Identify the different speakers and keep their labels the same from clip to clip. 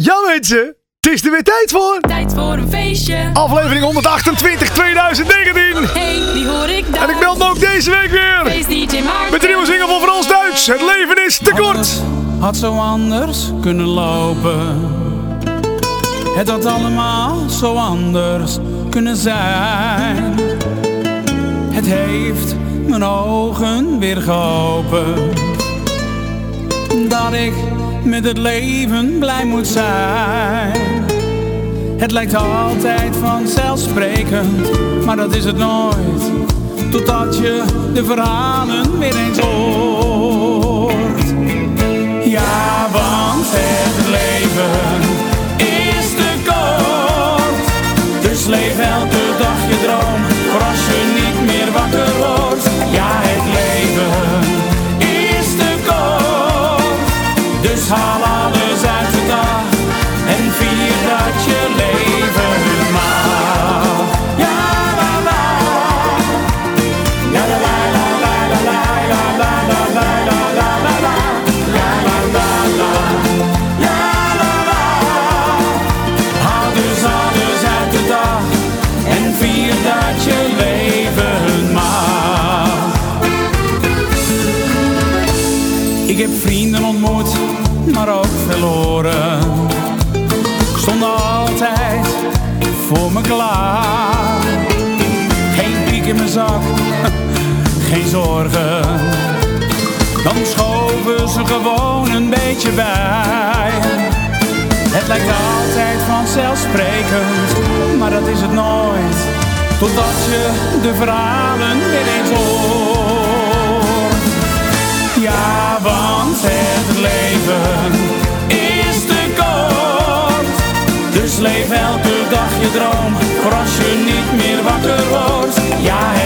Speaker 1: Ja mensen, het is er weer tijd voor.
Speaker 2: Tijd voor een feestje.
Speaker 1: Aflevering 128 2019.
Speaker 2: Hey, die hoor ik daar.
Speaker 1: En ik meld me ook deze week weer.
Speaker 2: Feest DJ Maarten.
Speaker 1: Met de nieuwe single van Frans Duits. Het leven is te kort.
Speaker 3: Had zo anders kunnen lopen. Het had allemaal zo anders kunnen zijn. Het heeft mijn ogen weer geopend. Dat ik met het leven blij moet zijn. Het lijkt altijd vanzelfsprekend, maar dat is het nooit. Totdat je de verhalen weer eens hoort. Ja, want het leven is te kort. Dus leef elke dag geen zorgen. Dan schoven ze gewoon een beetje bij. Het lijkt altijd vanzelfsprekend, maar dat is het nooit. Totdat je de verhalen weer eens hoort. Ja, want het leven is te kort. Dus leef elke dag je droom, voor als je niet meer wakker wordt. Ja,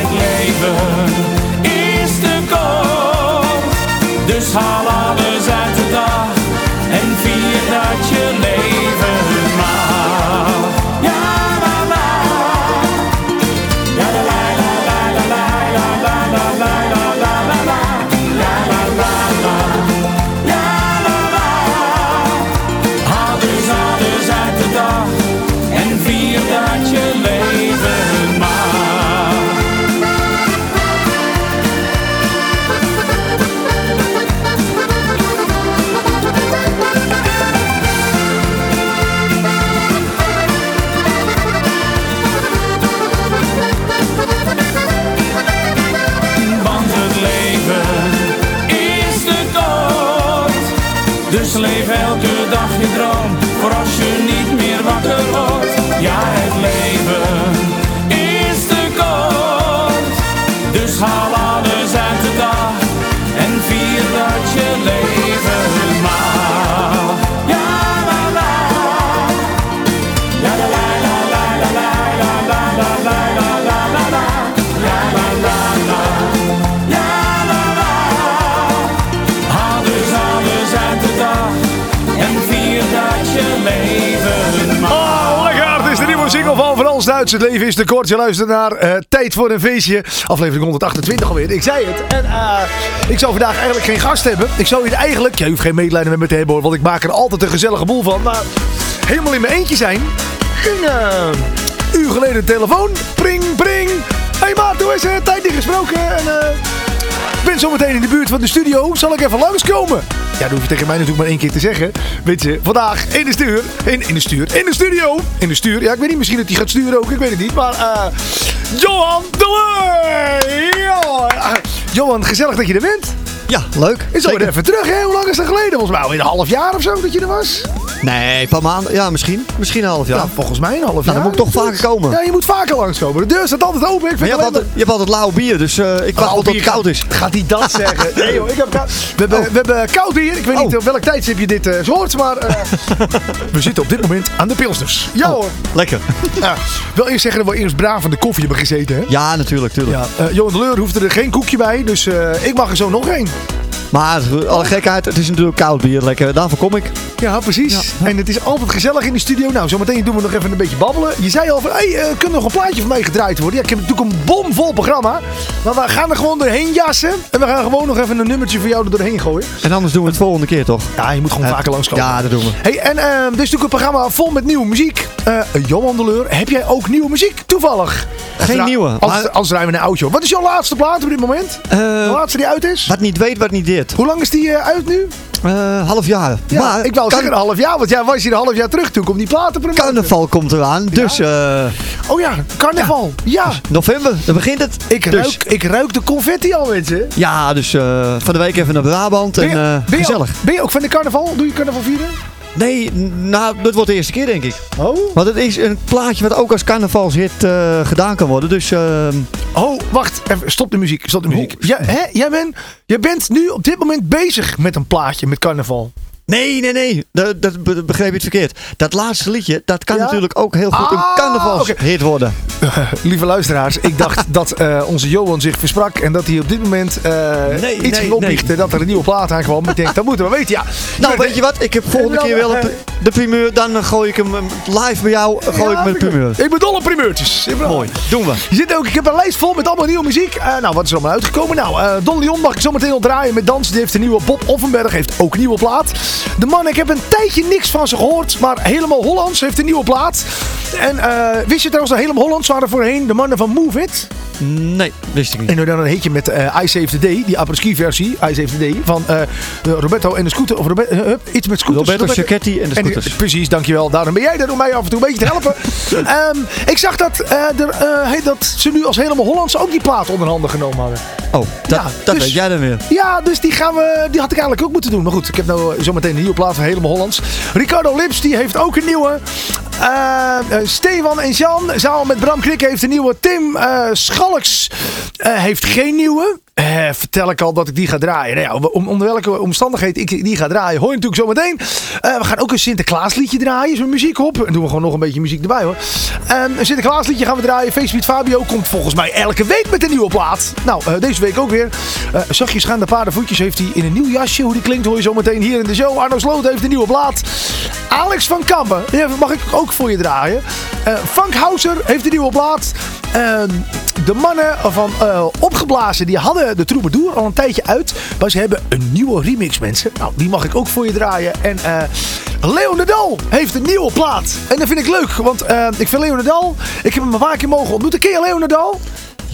Speaker 3: Het leven is te kort. Je
Speaker 1: luistert naar eh, Tijd voor een feestje. Aflevering 128 alweer. Ik zei het. En eh, ik zou vandaag eigenlijk geen gast hebben. Ik zou hier eigenlijk... Ja, je hoeft geen medelijden met me te hebben hoor. Want ik maak er altijd een gezellige boel van. Maar helemaal in mijn eentje zijn. Ging eh, een uur geleden de telefoon. Pring, pring. Hé hey, maat, hoe is het? Tijd niet gesproken. En eh, zometeen in de buurt van de studio. Zal ik even langskomen? Ja, dat hoef je tegen mij natuurlijk maar één keer te zeggen. Weet je, vandaag in de stuur. In, in de stuur. In de studio. In de stuur. Ja, ik weet niet. Misschien dat hij gaat sturen ook. Ik weet het niet. Maar eh Johan de. Ja. Johan, gezellig dat je er bent.
Speaker 4: Ja, leuk.
Speaker 1: Is alweer even terug, hè? Hoe lang is dat geleden? Volgens mij alweer een half jaar of zo dat je er was.
Speaker 4: Nee, een paar maanden. Ja, misschien. Misschien een half jaar.
Speaker 1: Ja, volgens mij een half jaar.
Speaker 4: Nou, dan moet ik toch vaker komen.
Speaker 1: Ja, je moet vaker langskomen. De deur staat altijd open. Ik vind
Speaker 4: maar je hebt, altijd, je hebt altijd lauw bier, dus eh, ik wacht tot het koud is.
Speaker 1: Gaat hij dat zeggen? Nee joh, ik heb koud. We hebben, we hebben koud bier. Ik weet niet
Speaker 4: Oh.
Speaker 1: op welk tijdstip je dit eh, hoort, maar eh, we zitten op dit moment aan de pilsners. Ja
Speaker 4: Oh,
Speaker 1: hoor.
Speaker 4: lekker.
Speaker 1: Wil eerst zeggen dat we eerst braaf aan de koffie hebben gezeten, hè?
Speaker 4: Ja, natuurlijk, natuurlijk.
Speaker 1: Ja. eh, Johan de Leur hoeft er geen koekje bij, dus eh, ik mag er zo nog één.
Speaker 4: Maar alle gekheid, het is natuurlijk koud bier. Lekker, daarvoor kom ik.
Speaker 1: Ja, precies. En het is altijd gezellig in de studio. Nou, zometeen doen we nog even een beetje babbelen. Je zei al van, hey, eh, kan nog een plaatje van mij gedraaid worden? Ja, ik heb natuurlijk een bomvol programma. Maar we gaan er gewoon doorheen jassen. En we gaan gewoon nog even een nummertje voor jou er doorheen gooien.
Speaker 4: En anders doen we het volgende keer toch?
Speaker 1: Ja, je moet gewoon
Speaker 4: Eh,
Speaker 1: vaker langskomen.
Speaker 4: Ja, dat doen we.
Speaker 1: Hey, en eh, dit is natuurlijk een programma vol met nieuwe muziek. Eh Johan de Leur, heb jij ook nieuwe muziek? Toevallig.
Speaker 4: Geen nieuwe,
Speaker 1: Anders,
Speaker 4: maar-
Speaker 1: draaien we een oudje. Wat is jouw laatste plaat op dit moment?
Speaker 4: Eh,
Speaker 1: de laatste die uit is?
Speaker 4: wat niet weet, wat niet deert.
Speaker 1: Hoe lang is die eh, uit nu?
Speaker 4: Eh, half jaar.
Speaker 1: Ja,
Speaker 4: maar
Speaker 1: ik wou
Speaker 4: kan-
Speaker 1: zeggen een half jaar, want jij was hier een half jaar terug. Toen komt die platen promoten.
Speaker 4: carnaval komt eraan. Dus eh,
Speaker 1: Oh ja, carnaval. Ja.
Speaker 4: november, dan begint het.
Speaker 1: Ik,
Speaker 4: dus,
Speaker 1: ruik, ik ruik de confetti al, mensen.
Speaker 4: Ja, dus van de week even naar Brabant. En
Speaker 1: Ben je, ben je
Speaker 4: gezellig.
Speaker 1: ook, ben je ook van de carnaval? Doe je carnaval vieren?
Speaker 4: Nee, nou, dat wordt de eerste keer denk ik.
Speaker 1: Oh.
Speaker 4: Want het is een plaatje wat ook als carnavalshit eh, gedaan kan worden. Dus ehm,
Speaker 1: Oh, wacht. Even, stop de muziek. Stop de muziek. Ja, hè? Jij, bent, jij bent nu op dit moment bezig met een plaatje met carnaval.
Speaker 4: nee, nee, nee. Dat, dat be- begreep je het verkeerd. Dat laatste liedje, dat kan
Speaker 1: Ja?
Speaker 4: natuurlijk ook heel goed
Speaker 1: Ah,
Speaker 4: een carnavalshit worden.
Speaker 1: Lieve luisteraars, ik dacht dat eh, onze Johan zich versprak en dat hij op dit moment
Speaker 4: Nee,
Speaker 1: iets
Speaker 4: nee,
Speaker 1: ging opbiechten dat er een nieuwe plaat aankwam. Ik denk, dat moeten we weten, ja.
Speaker 4: Nou, weet je wat? Ik heb volgende keer wel
Speaker 1: eh,
Speaker 4: een, de primeur. Dan gooi ik hem live bij jou. Gooi
Speaker 1: Ja,
Speaker 4: ik met primeur.
Speaker 1: Ik ben dol op primeurtjes.
Speaker 4: Mooi, doen we.
Speaker 1: Je zit ook, ik heb een lijst vol met allemaal nieuwe muziek. Nou, wat is er allemaal uitgekomen? Nou, Don Leon mag ik zo meteen al draaien met dansen. Die heeft een nieuwe. Bob Offenberg heeft ook een nieuwe plaat. De man, ik heb een tijdje niks van ze gehoord. Maar helemaal Hollands heeft een nieuwe plaat. En wist je trouwens dat helemaal Hollands waren voorheen de mannen van Move It?
Speaker 4: Nee, wist ik niet.
Speaker 1: En nu dan een hitje met eh I Save the Day, die apres-ski versie, I Save the Day, van eh, de Roberto en de scooter, of Robert, eh, iets met scooters.
Speaker 4: Roberto Cicchetti en de
Speaker 1: En
Speaker 4: scooters.
Speaker 1: precies, dankjewel. Daarom ben jij er om mij af en toe een beetje te helpen. Ehm, ik zag dat, eh, eh, dat ze nu als helemaal Hollands ook die plaat onder handen genomen hadden.
Speaker 4: Oh, dat,
Speaker 1: Ja,
Speaker 4: dat
Speaker 1: dus-
Speaker 4: weet jij dan weer.
Speaker 1: Ja, dus die, gaan we, die had ik eigenlijk ook moeten doen. Maar goed, ik heb nou eh, zometeen een nieuwe plaat van Helemaal Hollands. Ricardo Lips, die heeft ook een nieuwe. Eh, eh, Stefan en Jan, samen met Bram Krik, heeft een nieuwe. Tim eh, Schalks eh, heeft geen nieuwe. Eh, vertel ik al dat ik die ga draaien. Nou ja, om, onder welke omstandigheden ik die ga draaien, hoor je natuurlijk zo meteen. Eh, we gaan ook een Sinterklaasliedje draaien, zo'n muziek op. En doen we gewoon nog een beetje muziek erbij hoor. Ehm, een Sinterklaasliedje gaan we draaien. Feestbeat Fabio komt volgens mij elke week met een nieuwe plaat. Nou, eh, deze week ook weer. Zachtjes gaan de paardenvoetjes heeft hij in een nieuw jasje. Hoe die klinkt hoor je zo meteen hier in de show. Arno Sloot heeft een nieuwe plaat. Alex van Kampen, mag ik ook voor je draaien. Frank Hauser heeft een nieuwe plaat. Ehm, de mannen van Opgeblazen, die hadden de Troubadour al een tijdje uit. Maar ze hebben een nieuwe remix, mensen. Nou, die mag ik ook voor je draaien. En eh Leo Nadal heeft een nieuwe plaat. En dat vind ik leuk, want eh, ik vind Leo Nadal... Ik heb hem een paar keer mogen ontmoeten. Ken je Leo Nadal?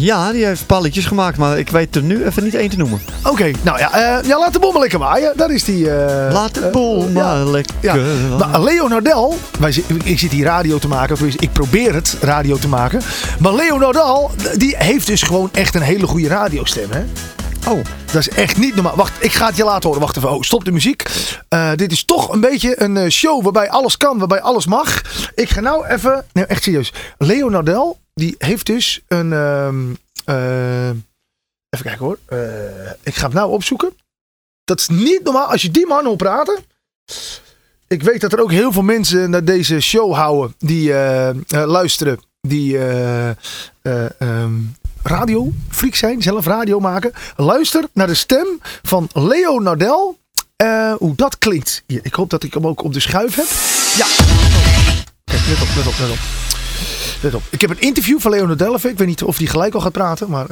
Speaker 4: Ja, die heeft palletjes gemaakt, maar ik weet er nu even niet één te noemen.
Speaker 1: Oké, nou ja, eh, ja, laat de bom maar lekker waaien. Daar is die... eh,
Speaker 4: Laat de
Speaker 1: eh, ja.
Speaker 4: maar lekker.
Speaker 1: Ja, maar Leo Nadal, wij, ik zit hier radio te maken, of ik probeer het radio te maken. Maar Leo Nadal, die heeft dus gewoon echt een hele goede radiostem, hè?
Speaker 4: Oh,
Speaker 1: Dat is echt niet normaal. Wacht, ik ga het je laten horen. Wacht even. Oh, stop de muziek. Dit is toch een beetje een show waarbij alles kan, waarbij alles mag. Ik ga nou even... Nee, echt serieus. Leo Nadal, die heeft dus een... ehm, eh, even kijken hoor. Eh, ik ga hem nou opzoeken. Dat is niet normaal. Als je die man hoort praten... Ik weet dat er ook heel veel mensen naar deze show houden. Die eh, luisteren. Die ehm, radio freak zijn. Zelf radio maken. Luister naar de stem van Leo Nardel. hoe dat klinkt. Ik hoop dat ik hem ook op de schuif heb. Ja. Kijk, let op, let op, let op. Let op. Ik heb een interview van Leo Nardel. even. Ik weet niet of hij gelijk al gaat praten. Maar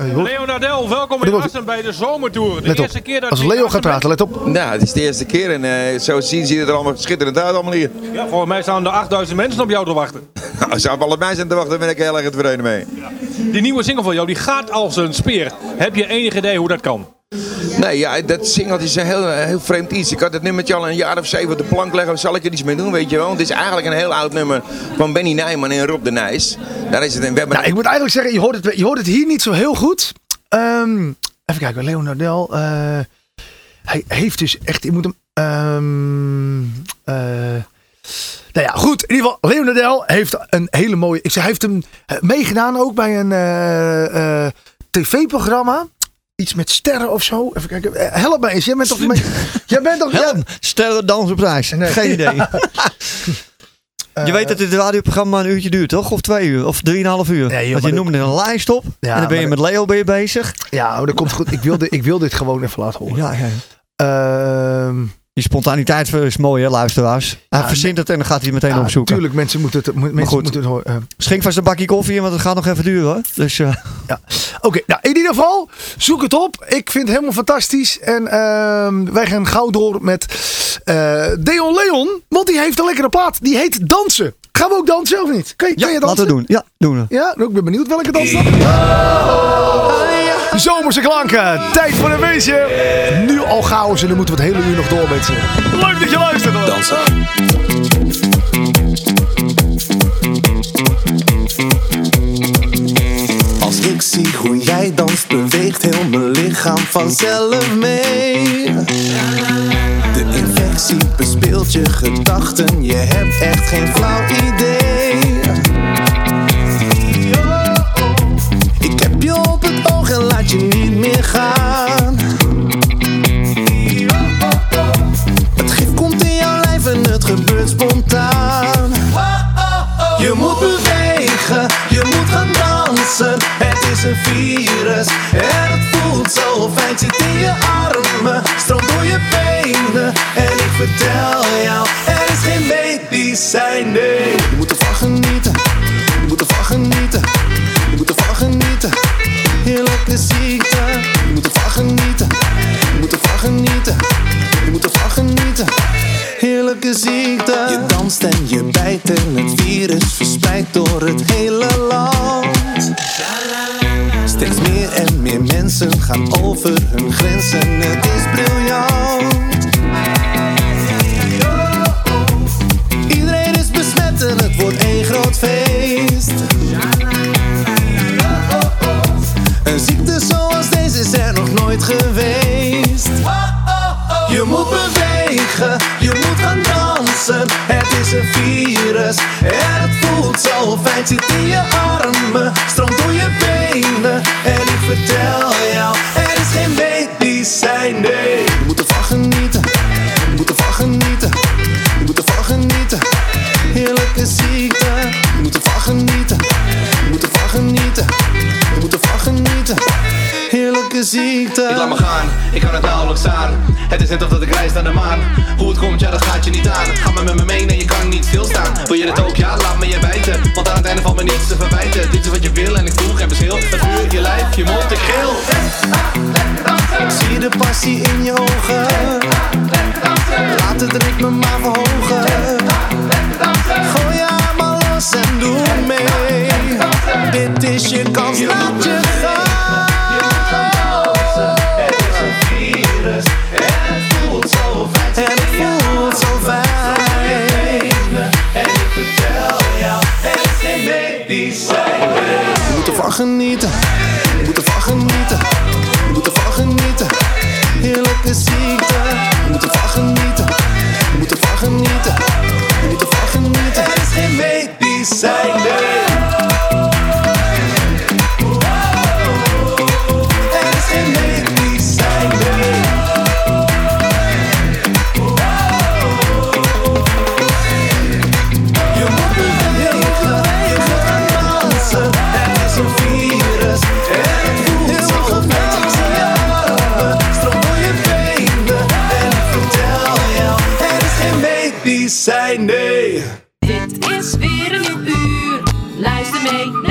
Speaker 5: Nadel, welkom in
Speaker 1: op.
Speaker 5: Assen bij de Zomertour. De
Speaker 1: let op.
Speaker 5: eerste keer dat
Speaker 1: Als Leo
Speaker 5: Assen
Speaker 1: gaat praten, let op.
Speaker 6: Nou, het is de eerste keer en eh, zo zien ziet het er allemaal schitterend uit allemaal hier.
Speaker 5: Ja, volgens mij staan er 8000 mensen op jou te wachten.
Speaker 6: Nou, als ze op allebei zijn te wachten, daar ben ik heel erg tevreden mee.
Speaker 5: Die nieuwe single van jou, die gaat als een speer. Heb je enig idee hoe dat kan?
Speaker 6: Nee, ja, dat singeltje is een heel, heel vreemd iets. Ik had het nummertje al een jaar of zeven op de plank leggen. Zal ik er iets mee doen, weet je wel? Het is eigenlijk een heel oud nummer van Benny Nijman en Rob de Nijs. Daar is het een... We hebben
Speaker 1: Nou, ik moet eigenlijk zeggen, je hoort het, je hoort het hier niet zo heel goed. Ehm, even kijken, Leo Nardel. eh, hij heeft dus echt, ik moet hem... eh, nou ja, goed. In ieder geval, Leo Nardel heeft een hele mooie... Ik zeg, hij heeft hem eh, meegedaan ook bij een eh, eh, tv-programma. Iets met sterren of zo. Even kijken. Eh, help mij eens. Jij bent toch... mee- jij bent toch...
Speaker 4: Helm, sterren dans op reis.
Speaker 1: Nee.
Speaker 4: Geen idee. Je weet dat dit radioprogramma een uurtje duurt, toch? Of twee uur? Of drieënhalf uur?
Speaker 1: Nee, joh,
Speaker 4: Want je noemde een lijst op.
Speaker 1: Ja,
Speaker 4: en dan ben je met Leo ben je bezig.
Speaker 1: Ja, oh, dat komt goed. Ik wil, dit, ik wil dit gewoon even laten horen.
Speaker 4: Ja, ja.
Speaker 1: Ehm,
Speaker 4: Die spontaniteit is mooi, hè, luisteraars. Hij
Speaker 1: Ja,
Speaker 4: verzint het en dan gaat hij meteen
Speaker 1: ja,
Speaker 4: opzoeken.
Speaker 1: Tuurlijk, mensen moeten het, mo- mensen
Speaker 4: goed.
Speaker 1: moeten het horen. eh.
Speaker 4: Schenk vast een bakje koffie in, want het gaat nog even duren. hoor. Dus eh,
Speaker 1: Oké, nou in ieder geval, zoek het op. Ik vind het helemaal fantastisch. En ehm, wij gaan gauw door met eh Deon Leon. Want die heeft een lekkere plaat. Die heet Dansen. Gaan we ook dansen of niet? Kan je, kan je dansen?
Speaker 4: laten we doen. Ja, doen we.
Speaker 1: Ja, ik ben benieuwd welke dans dat Zomerse klanken. Tijd voor een feestje. Nu al chaos en dan moeten we het hele uur nog door met ze. Leuk dat je luistert. hoor.
Speaker 7: Dansen. Als ik zie hoe jij danst, beweegt heel mijn lichaam vanzelf mee. De infectie bespeelt je gedachten, je hebt echt geen flauw idee. Het gif komt in jouw lijf en het gebeurt spontaan. Je moet bewegen, je moet gaan dansen. Het is een virus en het voelt zo fijn. Zit in je armen, stroomt door je benen. En ik vertel jou, er is geen medicijn, nee. Je moet heerlijke ziekte. Je moet ervan genieten, je moet ervan genieten. Je moet ervan genieten, heerlijke ziekte. Je danst en je bijt en het virus verspreidt door het hele land. Steeds meer en meer mensen gaan over hun grenzen, het is briljant. Voelt zo fijn. Zit in je armen, stroomt door je benen. En ik vertel jou, er is geen medicijn, nee. Je moet ervan genieten, je moet ervan genieten. Je moet ervan genieten, heerlijke ziekte. Je moet ervan genieten, je moet ervan genieten. Je moet ervan genieten, heerlijke ziekte.
Speaker 8: Ik laat me gaan, ik kan het nauwelijks aan. Het is net of dat ik reis naar de maan. Hoe het komt, ja, dat gaat je niet aan. Ga maar met me mee, nee, je kan niet stilstaan. Wil je het ook, ja, laat me je bijten. Want aan het einde valt me niets te verwijten. Dit is wat je wil en ik voel geen verschil. Het vuur, je lijf, je mond, ik gil.
Speaker 7: Ik zie de passie in je ogen. Laat het ritme maar verhogen. Gooi je armen los en doe mee. Dit is je kans, laat je genieten, je moet ervan genieten, je moet ervan genieten. Heerlijke ziekte, je moet ervan genieten, Zei nee.
Speaker 2: Dit is weer een nieuw uur.
Speaker 1: Luister mee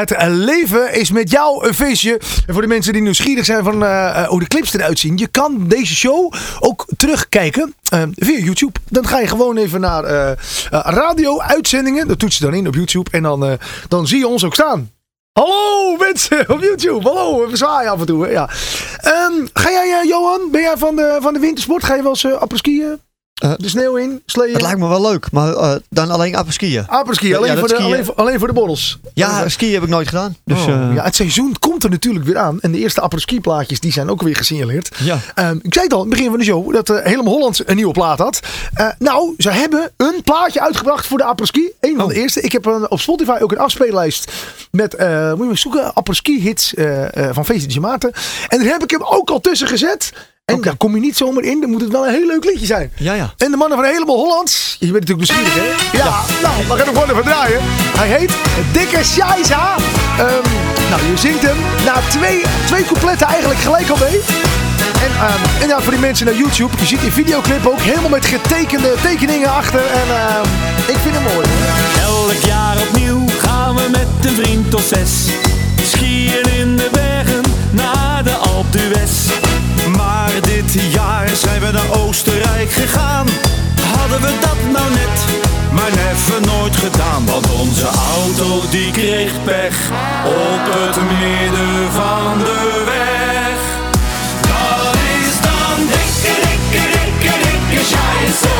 Speaker 1: Het leven is met jou een feestje. En voor de mensen die nieuwsgierig zijn van eh, eh, hoe de clips eruit zien. Je kan deze show ook terugkijken eh, via YouTube. Dan ga je gewoon even naar radio-uitzendingen. Dat toets je dan in op YouTube. En dan, dan zie je ons ook staan. Hallo mensen op YouTube. Hallo, we zwaaien af en toe. Ja. Ehm, ga jij, Johan, ben jij van de, van de wintersport? Ga je wel eens uh, apres-skiën?
Speaker 4: Eh,
Speaker 1: de sneeuw in, sleeën?
Speaker 4: Het lijkt me wel leuk, maar eh, dan alleen apres-skiën.
Speaker 1: Apres-skiën, alleen,
Speaker 4: Ja,
Speaker 1: voor de-
Speaker 4: skiën-
Speaker 1: alleen, voor, alleen voor de borrels.
Speaker 4: Ja, skiën heb ik nooit gedaan. Dus,
Speaker 1: Oh,
Speaker 4: eh,
Speaker 1: ja, het seizoen komt er natuurlijk weer aan. En de eerste apres-ski plaatjes die zijn ook weer gesignaleerd.
Speaker 4: Ja.
Speaker 1: Ehm, ik zei het al in het begin van de show dat Helemaal Holland een nieuwe plaat had. Nou, ze hebben een plaatje uitgebracht voor de apres-ski. Een van de
Speaker 4: Oh.
Speaker 1: eerste. Ik heb een, op Spotify ook een afspeellijst met, moet je maar zoeken, apres-ski hits van Feestje Maarten. En daar heb ik hem ook al tussen gezet. En daar kom je niet zomaar in. Dan moet het wel een heel leuk liedje zijn.
Speaker 4: Ja, ja.
Speaker 1: En de mannen van Helemaal Holland. Je bent natuurlijk nieuwsgierig, hè? Ja, nou, we gaan hem gewoon even draaien. Hij heet Dikke Scheisa. Ehm, nou, je zingt hem na twee, twee coupletten eigenlijk gelijk al mee. En, ehm, en ja, voor die mensen naar YouTube. Je ziet die videoclip ook helemaal met getekende tekeningen achter. En ehm, ik vind hem mooi.
Speaker 9: Elk jaar opnieuw gaan we met een vriend of zes Skiën in de bergen naar de Alpe d'Huez Dit jaar zijn we naar Oostenrijk gegaan. Hadden we dat nou net, maar never nooit gedaan. Want onze auto die kreeg pech op het midden van de weg. Dat is dan dikke, dikke, dikke, dikke scheisse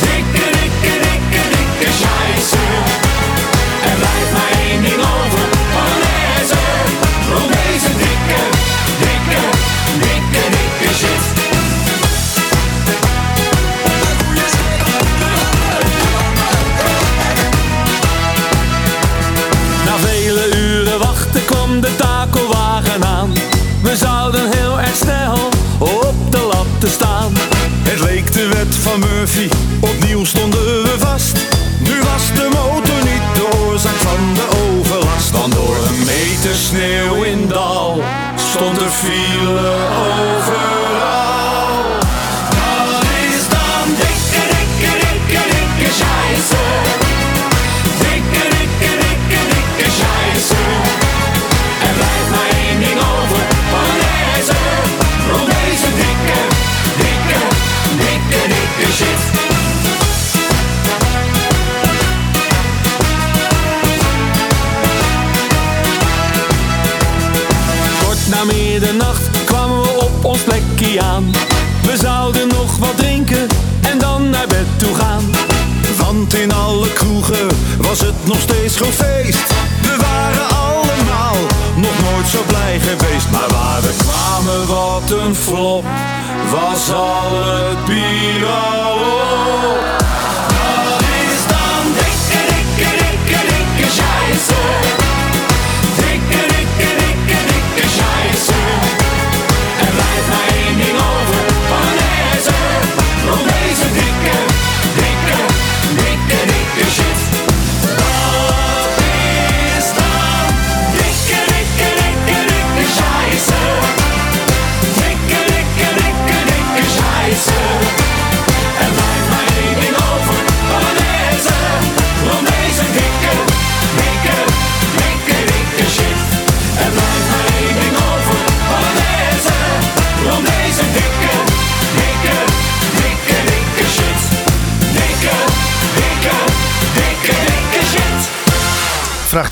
Speaker 9: Dikke, dikke, dikke, dikke scheisse. Er blijft maar één over, opnieuw stonden we vast. Nu was de motor niet de oorzaak van de overlast. Dan door een meter sneeuw in dal stond er file overal.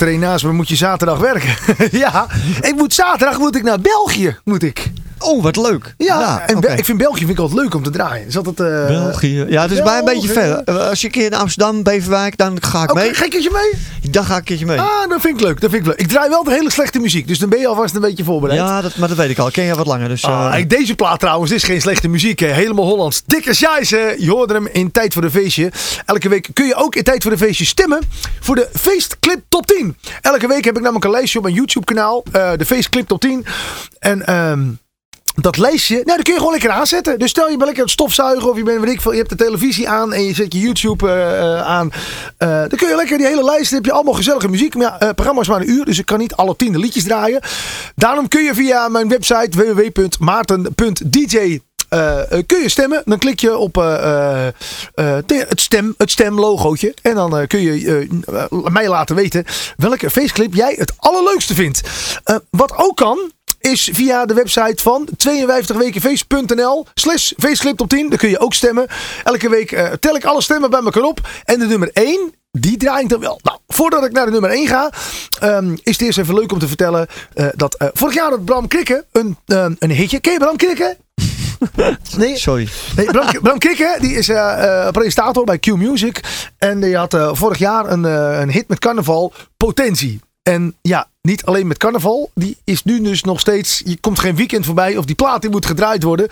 Speaker 1: Vraagt er een naast moet je zaterdag werken? ja, ik moet zaterdag moet ik naar België. Moet ik.
Speaker 4: Oh, wat leuk.
Speaker 1: Ja, en ik vind België vind ik altijd leuk om te draaien. Is altijd, eh,
Speaker 4: België. Ja, het is bij een beetje ver. Eh, Als je een keer naar Amsterdam, Beverwijk, dan ga ik mee.
Speaker 1: ga ik een keertje mee?
Speaker 4: Dan ga ik een keertje mee.
Speaker 1: Ah, dat vind ik leuk. Dat vind ik leuk. Ik draai wel de hele slechte muziek, dus dan ben je alvast een beetje voorbereid.
Speaker 4: Ja, dat, maar dat weet ik al. Ik ken je wat langer. Dus,
Speaker 1: Ah,
Speaker 4: eh,
Speaker 1: deze plaat trouwens is geen slechte muziek. Hè. Helemaal Hollands. Dikke scheisse. Je hoorde hem in Tijd voor de Feestje. Elke week kun je ook in Tijd voor de Feestje stemmen voor de Feestclip Top 10. Elke week heb ik namelijk een lijstje op mijn YouTube kanaal. de Feestclip Top 10. En ehm, dat lijstje, nou, dat kun je gewoon lekker aanzetten. Dus stel je bent lekker het stofzuigen of je, bent, weet ik veel, je hebt de televisie aan en je zet je YouTube eh, eh, aan. Eh, dan kun je lekker die hele lijst, dan heb je allemaal gezellige muziek. Maar ja, het programma is maar een uur, dus ik kan niet alle tien de liedjes draaien. Daarom kun je via mijn website www.maarten.dj eh, kun je stemmen. Dan klik je op het, stem, het stemlogootje. En dan kun je mij laten weten welke faceclip jij het allerleukste vindt. Wat ook kan, is via de website van 52wekenfeest.nl slash faceclip top 10. Daar kun je ook stemmen. Elke week eh, tel ik alle stemmen bij elkaar op. En de nummer 1, die draai ik dan wel. Nou, voordat ik naar de nummer 1 ga, ehm, is het eerst even leuk om te vertellen eh, dat eh, vorig jaar had Bram Krikke een, eh, een hitje. Ken je Bram Krikke? Nee,
Speaker 4: Sorry.
Speaker 1: Nee, Bram, Bram Krikke, die is presentator bij Q Music. En die had vorig jaar een, een hit met carnaval, Potentie. En ja, niet alleen met carnaval. Die is nu dus nog steeds... Je komt geen weekend voorbij of die plaat die moet gedraaid worden.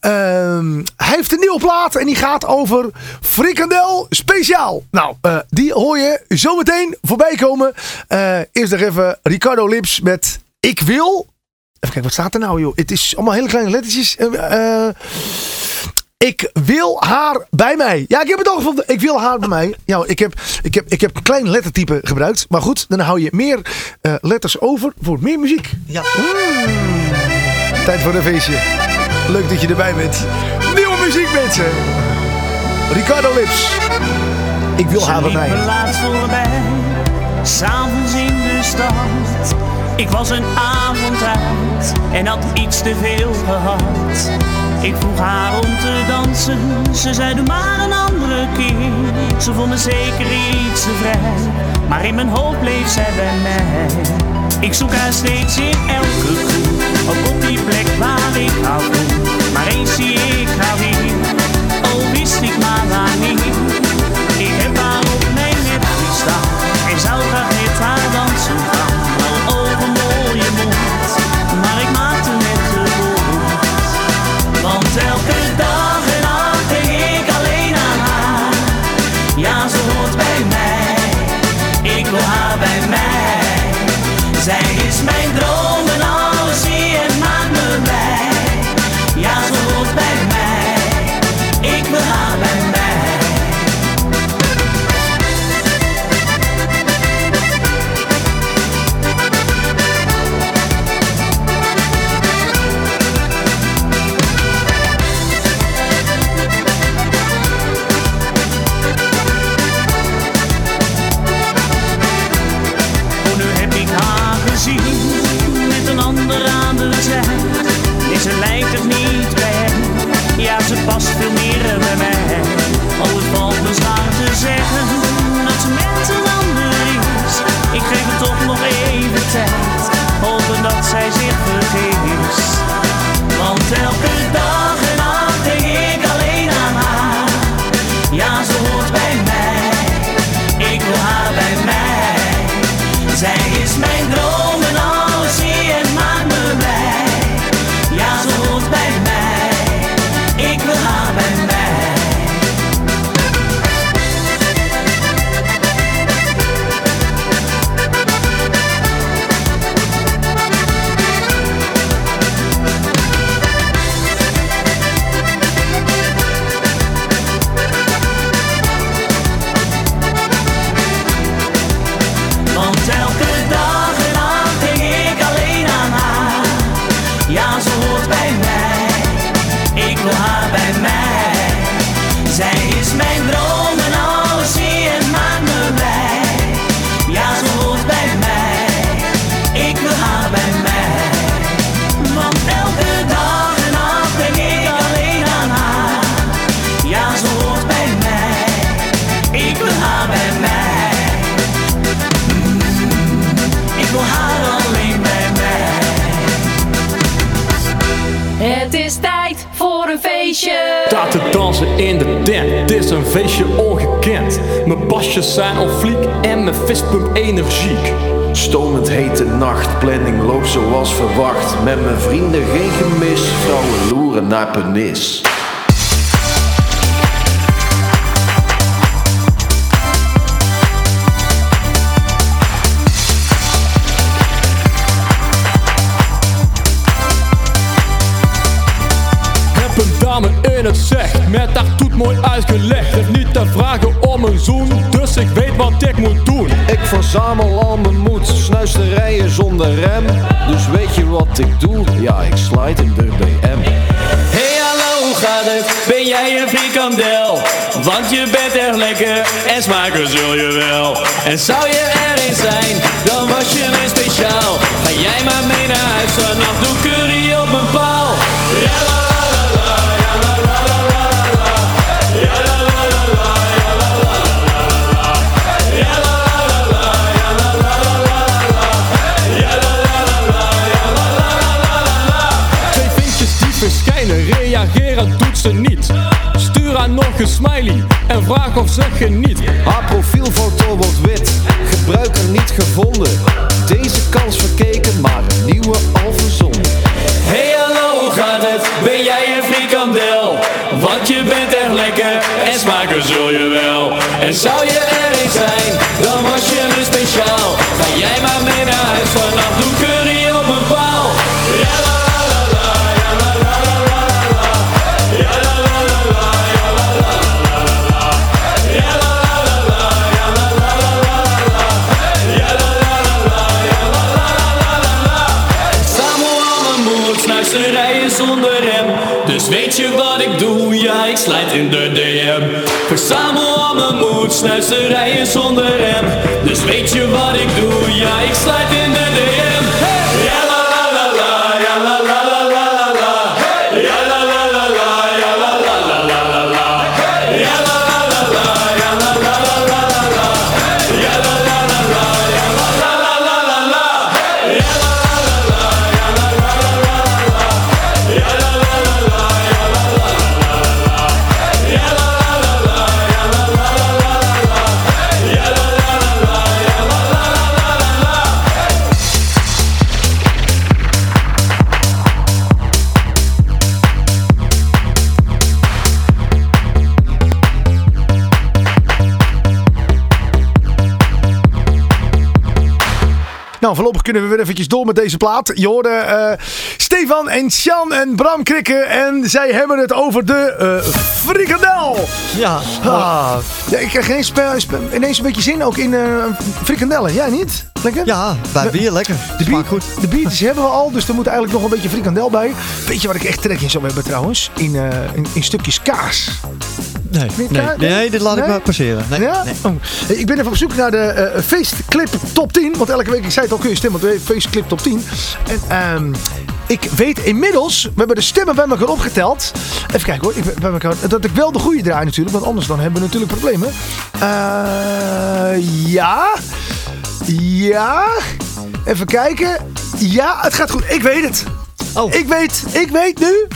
Speaker 1: Ehm, hij heeft een nieuwe plaat en die gaat over Frikandel Speciaal. Nou, eh, die hoor je zometeen voorbij komen. Eh, eerst nog even Ricardo Lips met Ik Wil... Even kijken, wat staat er nou joh? Het is allemaal hele kleine lettertjes. Eh, eh, ik wil haar bij mij. Ja, ik heb het al gevonden. Ik wil haar bij mij. Ja, ik heb, ik heb, ik heb een klein lettertype gebruikt. Maar goed, dan hou je meer eh, letters over voor meer muziek.
Speaker 4: Ja.
Speaker 1: Mm. Tijd voor een feestje. Leuk dat je erbij bent. Nieuwe muziek, mensen. Ricardo Lips. Ik wil haar bij mij.
Speaker 10: laatst voorbij, s'avonds in de stad. Ik was een avond uit en had iets te veel gehad. Ik vroeg haar om te dansen, ze zei doe maar een andere keer. Ze vond me zeker iets te vrij, maar in mijn hoofd bleef zij bij mij. Ik zoek haar steeds in elke groep, ook op die plek waar ik hou. Maar eens zie ik haar weer,
Speaker 11: zoals verwacht. Met mijn vrienden geen gemis, vrouwen loeren naar penis.
Speaker 12: Heb een dame in het zeg, met mooi uitgelegd. Ik niet te vragen om een zoen, dus ik weet wat ik moet doen.
Speaker 11: Ik verzamel al mijn moed, snuisterijen zonder rem. Dus weet je wat ik doe? Ja, ik slide in de BM.
Speaker 10: Hey hallo, hoe gaat het? Ben jij een frikandel?
Speaker 12: Want je bent echt lekker en smaken zul je wel. En zou je er eens zijn, dan was je een speciaal. Ga jij maar mee naar huis, vanaf doe curry op mijn paal. Ze niet. Stuur haar nog een smiley en vraag of ze geniet.
Speaker 11: Haar profielfoto wordt wit, gebruiker niet gevonden. Deze kans verkeken, maar een nieuwe al verzonnen.
Speaker 12: Hey hallo, hoe gaat het? Ben jij een frikandel? Want je bent echt lekker en smaken zul je wel. En zou je er eens zijn, dan was je weer speciaal. Ga jij maar mee naar huis, vannacht doe curry op mijn paal. Ja, ik slijt in de DM. Verzamel al mijn moed, snuisterijen zonder rem. Dus weet je wat ik doe? Ja, ik slijt in de DM.
Speaker 1: Kunnen we weer eventjes door met deze plaat. Je hoorde eh, Stefan en Sjan en Bram Krikken. En zij hebben het over de eh frikandel.
Speaker 4: Ja.
Speaker 1: Ah. ja. Ik krijg ineens, een beetje zin ook in eh frikandellen. Jij niet? Lekker?
Speaker 4: Ja, bij bier lekker.
Speaker 1: De, bier,
Speaker 4: goed.
Speaker 1: de biertjes hebben we al, dus er moet eigenlijk nog een beetje frikandel bij. Weet je wat ik echt trek in zou hebben trouwens? In, in, in stukjes kaas.
Speaker 4: Nee, nee, nee, dit laat ik maar passeren. Nee,
Speaker 1: ja? Oh. Ik ben even op zoek naar de eh, feestclip top 10. Want elke week, ik zei het al, kun je stemmen op de feestclip top 10. En ehm, ik weet inmiddels, we hebben de stemmen bij elkaar opgeteld. Even kijken hoor, ik, bij elkaar, dat ik wel de goede draai natuurlijk. Want anders dan hebben we natuurlijk problemen. Eh, ja. Ja. Even kijken. Ja, het gaat goed. Ik weet het.
Speaker 4: Oh.
Speaker 1: Ik weet, ik weet nu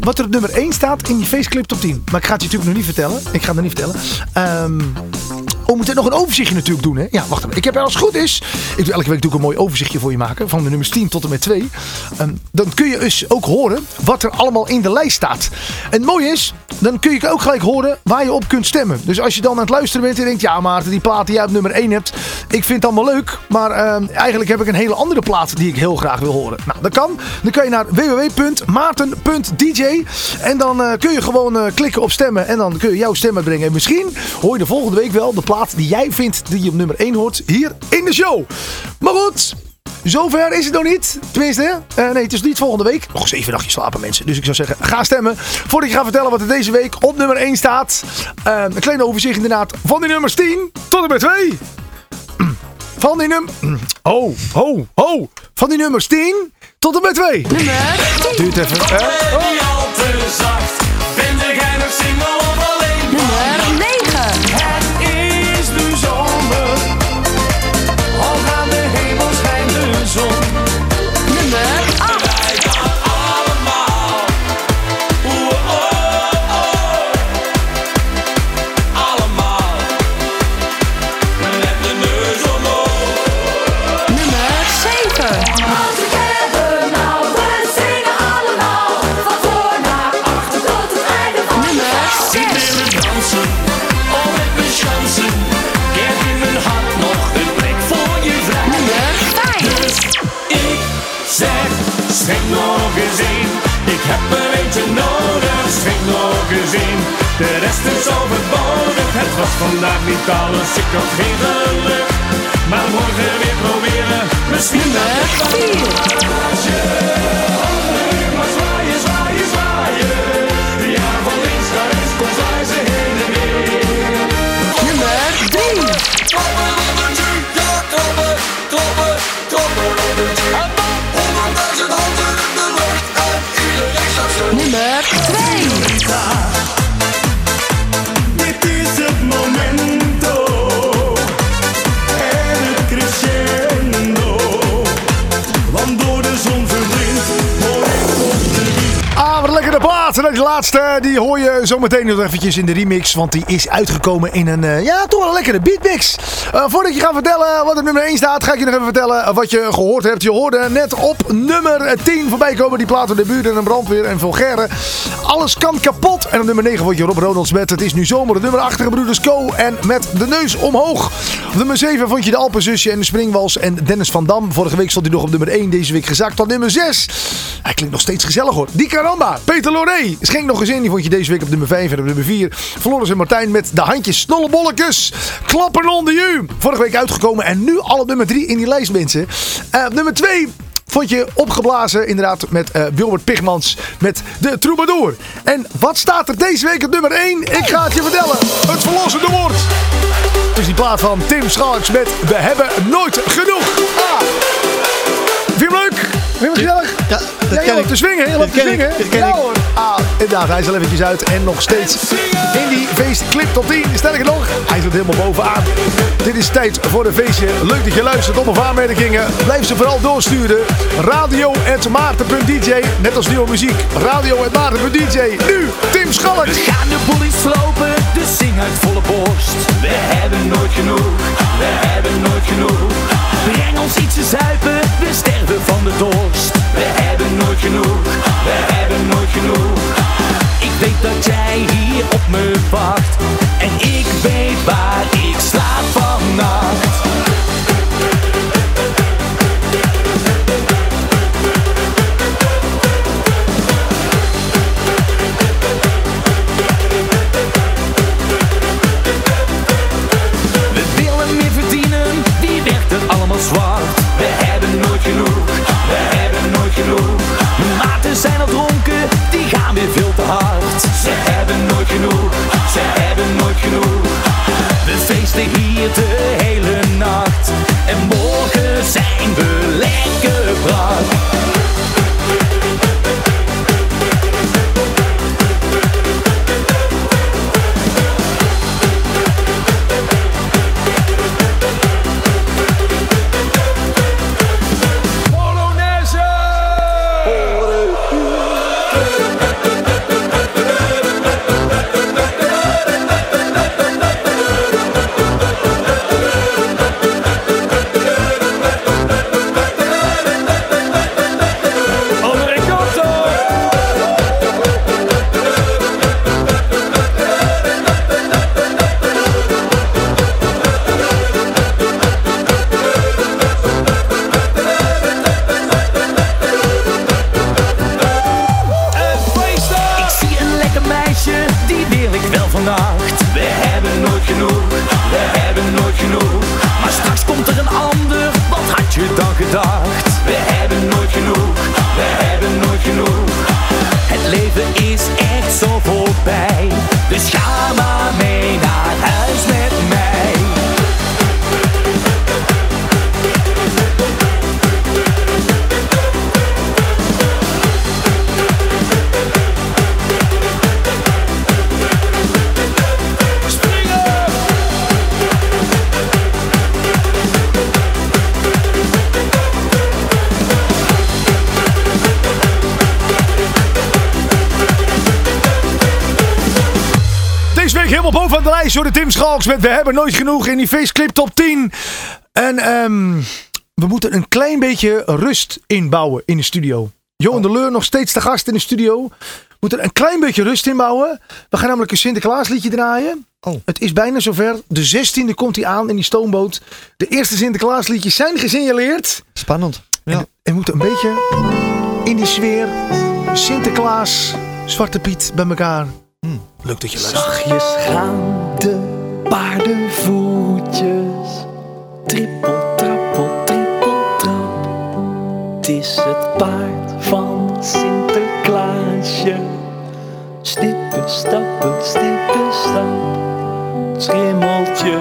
Speaker 1: wat er op nummer 1 staat in die faceclip top 10. Maar ik ga het je natuurlijk nog niet vertellen. Ik ga het nog niet vertellen. Ehm we moeten nog een overzichtje natuurlijk doen. Hè? Ja, wacht even. Ik heb als het goed is. Ik doe elke week doe ik een mooi overzichtje voor je maken. Van de nummers 10 tot en met 2. Ehm, dan kun je dus ook horen wat er allemaal in de lijst staat. En het mooie is, dan kun je ook gelijk horen waar je op kunt stemmen. Dus als je dan aan het luisteren bent en denkt... Ja Maarten, die plaat die jij op nummer 1 hebt. Ik vind het allemaal leuk. Maar ehm, eigenlijk heb ik een hele andere plaat die ik heel graag wil horen. Nou, dat kan. Dan kan je naar www.maarten.dj. En dan eh, kun je gewoon eh, klikken op stemmen. En dan kun je jouw stem uitbrengen. En misschien hoor je de volgende week wel de plaat die jij vindt die je op nummer 1 hoort. Hier in de show. Maar goed. Zover is het nog niet. Tenminste, eh, nee, het is niet volgende week. Nog zeven nachtjes slapen mensen. Dus ik zou zeggen, ga stemmen. Voordat ik ga vertellen wat er deze week op nummer 1 staat. Eh, een klein overzicht inderdaad van die nummers 10 tot en met 2. Van die nummer... Oh, oh, oh. Van die nummers 10 tot en met 2.
Speaker 2: Nummer 10.
Speaker 1: Duurt even. hè?
Speaker 12: Niet Don't
Speaker 1: be die laatste, die hoor je zometeen nog eventjes in de remix. Want die is uitgekomen in een, eh, ja, toch wel een lekkere beatmix. Eh, voordat je gaat vertellen wat er nummer 1 staat, ga ik je nog even vertellen wat je gehoord hebt. Je hoorde net op nummer 10 voorbij komen die platen de buurt en een brandweer en vulgaire. Alles kan kapot. En op nummer 9 vond je Rob Ronalds met Het is nu zomer. De nummer 8 Broeders Co. En met de neus omhoog. Op nummer 7 vond je de Alpenzusje en de Springwals en Dennis van Dam. Vorige week stond hij nog op nummer 1. Deze week gezakt tot nummer 6. Hij klinkt nog steeds gezellig hoor. Die Caramba. Peter Loré. Schenk nog eens in. Die vond je deze week op nummer 5 en op nummer 4. Floris en Martijn met de handjes snollebolletjes. Klappen onder je. Vorige week uitgekomen en nu al op nummer 3 in die lijst mensen. Op nummer 2 vond je opgeblazen inderdaad met eh, Wilbert Pigmans met de Troubadour. En wat staat er deze week op nummer 1? Ik ga het je vertellen. Het verlossende woord. Dus die plaat van Tim Schalks met We hebben nooit genoeg. Ah. Vind je gezellig?
Speaker 4: Ja, dat
Speaker 1: Ja,
Speaker 4: ken ik.
Speaker 1: te swingen, heel op te swingen.
Speaker 4: dat ken
Speaker 1: ja,
Speaker 4: ik.
Speaker 1: hoor. Ah, inderdaad, hij is al eventjes uit en nog steeds in die feestclip tot 10. Sterker nog, hij zit helemaal bovenaan. Dit is tijd voor een feestje. Leuk dat je luistert op of aanmerkingen. Blijf ze vooral doorsturen. Radio.maarten.dj Net als nieuwe muziek. Radio.maarten.dj Nu, Tim Schalks.
Speaker 13: We gaan de boelies slopen, dus zing uit volle borst. We hebben nooit genoeg, we hebben nooit genoeg. Breng ons iets te zuipen, we sterven van de dorst. We hebben nooit genoeg, we hebben nooit genoeg. Ik weet dat jij hier op me wacht. En ik weet waar ik slaap vannacht. De hele nacht. En morgen zijn we
Speaker 1: bovenaan de Tim Schalks met We hebben nooit genoeg in die faceclip top 10. En ehm, we moeten een klein beetje rust inbouwen in de studio. Johan de Leur nog steeds de gast in de studio. We moeten een klein beetje rust inbouwen. We gaan namelijk een Sinterklaasliedje draaien. Het is bijna zover. De 16e komt hij aan in die stoomboot. De eerste Sinterklaasliedjes zijn gesignaleerd.
Speaker 4: Spannend. Ja.
Speaker 1: En we moeten een beetje in die sfeer. Sinterklaas, Zwarte Piet bij elkaar. Leuk dat je luistert.
Speaker 13: Zachtjes gaan de paardenvoetjes. Trippel, trappel, trippel, trap. Het is het paard van Sinterklaasje. Stippen, stappen, stippen, stap. Schimmeltje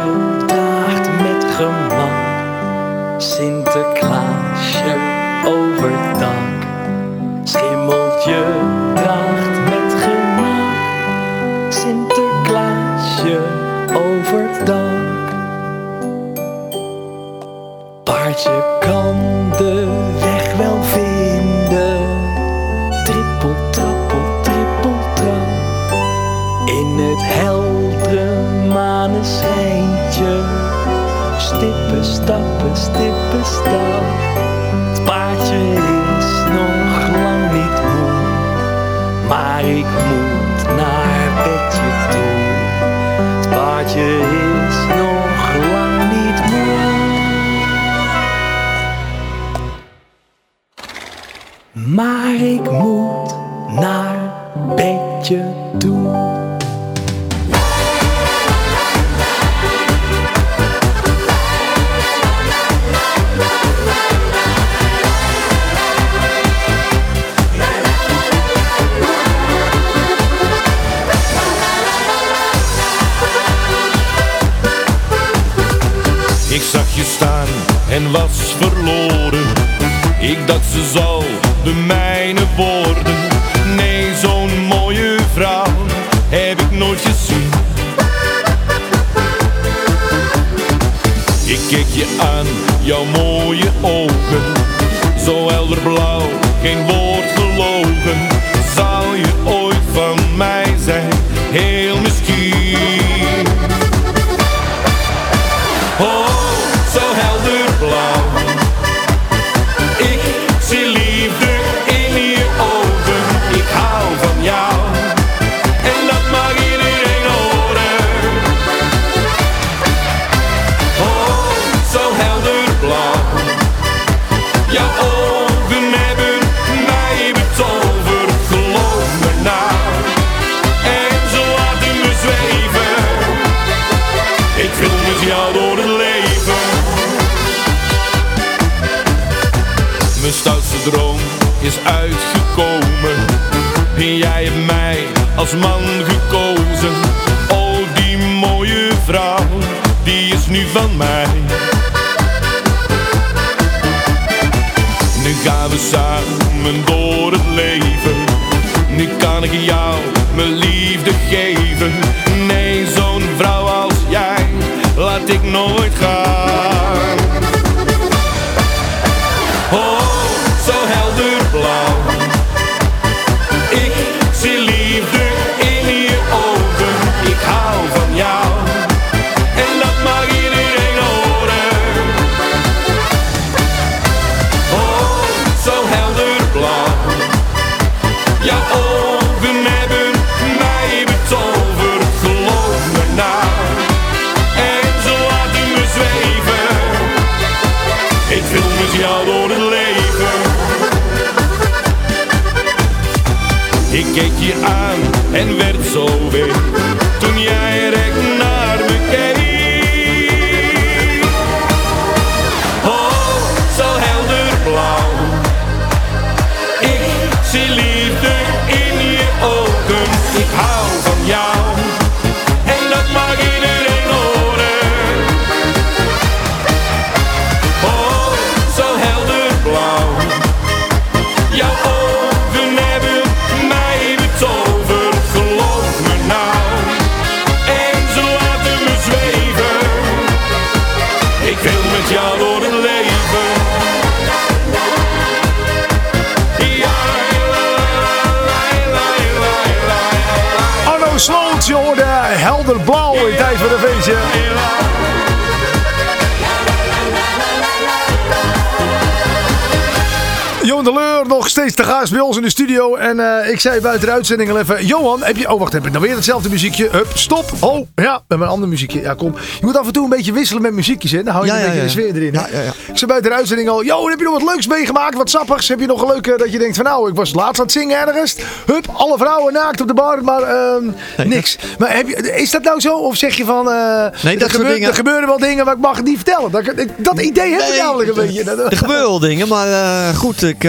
Speaker 1: steeds te gast bij ons in de studio. En eh, ik zei buiten de uitzending al even... Johan, heb je... Oh, wacht, heb ik nou weer hetzelfde muziekje? Hup, stop. Oh, ja, we hebben een ander muziekje. Ja, kom. Je moet af en toe een beetje wisselen met muziekjes, hè. Dan hou je
Speaker 4: Ja,
Speaker 1: een
Speaker 4: ja,
Speaker 1: beetje
Speaker 4: ja.
Speaker 1: de sfeer erin. hè.
Speaker 4: Ja, ja, ja.
Speaker 1: Ik zei buiten de uitzending al... Johan, heb je nog wat leuks meegemaakt? Wat sappigs? Heb je nog een leuke dat je denkt van... Nou, ik was laatst aan het zingen ergens. Hup, alle vrouwen naakt op de bar. Maar ehm, niks. Maar heb je, is dat nou zo? Of zeg je van... eh,
Speaker 4: Nee, dat
Speaker 1: er,
Speaker 4: soort
Speaker 1: gebeur-
Speaker 4: dingen.
Speaker 1: er gebeuren wel dingen, maar ik mag het niet vertellen. Dat, ik- dat idee heb ik namelijk een beetje.
Speaker 4: Er gebeuren wel dingen, maar eh, goed, ik...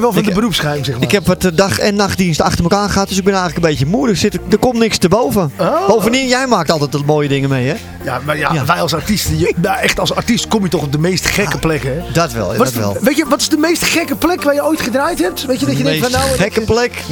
Speaker 1: Bent wel van
Speaker 4: ik-
Speaker 1: de beroepsgeheim, zeg maar.
Speaker 4: Ik heb het eh, dag- en nachtdienst achter elkaar gehad, dus ik ben eigenlijk een beetje moe. Er, zit, er komt niks te boven.
Speaker 1: Oh.
Speaker 4: Bovendien, jij maakt altijd de mooie dingen mee, hè?
Speaker 1: Ja, maar ja, wij als artiesten, je, nou, echt als artiest kom je toch op de meest gekke plekken, hè?
Speaker 4: Dat wel,
Speaker 1: Wat
Speaker 4: dat
Speaker 1: de-
Speaker 4: wel.
Speaker 1: Weet je, wat is de meest gekke plek waar je ooit gedraaid hebt? Weet je dat je
Speaker 4: De
Speaker 1: denkt van nou...
Speaker 4: gekke plek?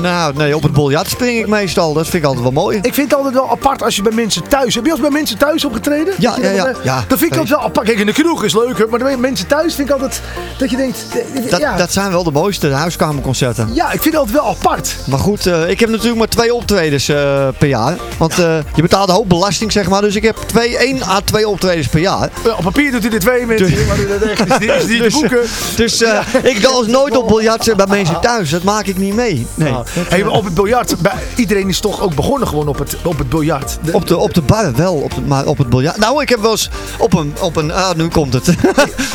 Speaker 4: Nou, nee, op het biljart spring ik meestal. Dat vind ik altijd wel mooi.
Speaker 1: Ik vind het altijd wel apart als je bij mensen thuis... Heb je al eens bij mensen thuis opgetreden?
Speaker 4: Ja, ja,
Speaker 1: eh,
Speaker 4: Ja,
Speaker 1: Dat vind ik altijd wel apart. Kijk, in de kroeg is leuk, maar bij mensen thuis vind ik altijd... Dat je denkt... eh,
Speaker 4: Dat,
Speaker 1: ja,
Speaker 4: dat zijn wel de mooiste huiskamerconcerten.
Speaker 1: ja, ik vind altijd wel apart.
Speaker 4: Maar goed, eh, ik heb natuurlijk maar twee optredens eh, per jaar. Want eh, je betaalt een hoop belasting, zeg maar. Dus ik heb twee, één à twee optredens per jaar.
Speaker 1: Ja, op papier doet hij er twee mensen, maar dat echt is,
Speaker 4: Dus,
Speaker 1: boeken.
Speaker 4: Dus ik dans nooit op biljart bij mensen thuis. Dat maak ik niet mee. Nee.
Speaker 1: Nou, hey, op het biljart, iedereen is toch ook begonnen gewoon op het, op het biljart. De-
Speaker 4: Op de, op de bar wel, op de, maar op het biljart. Nou, ik heb wel eens op een, op een ah, nu komt het.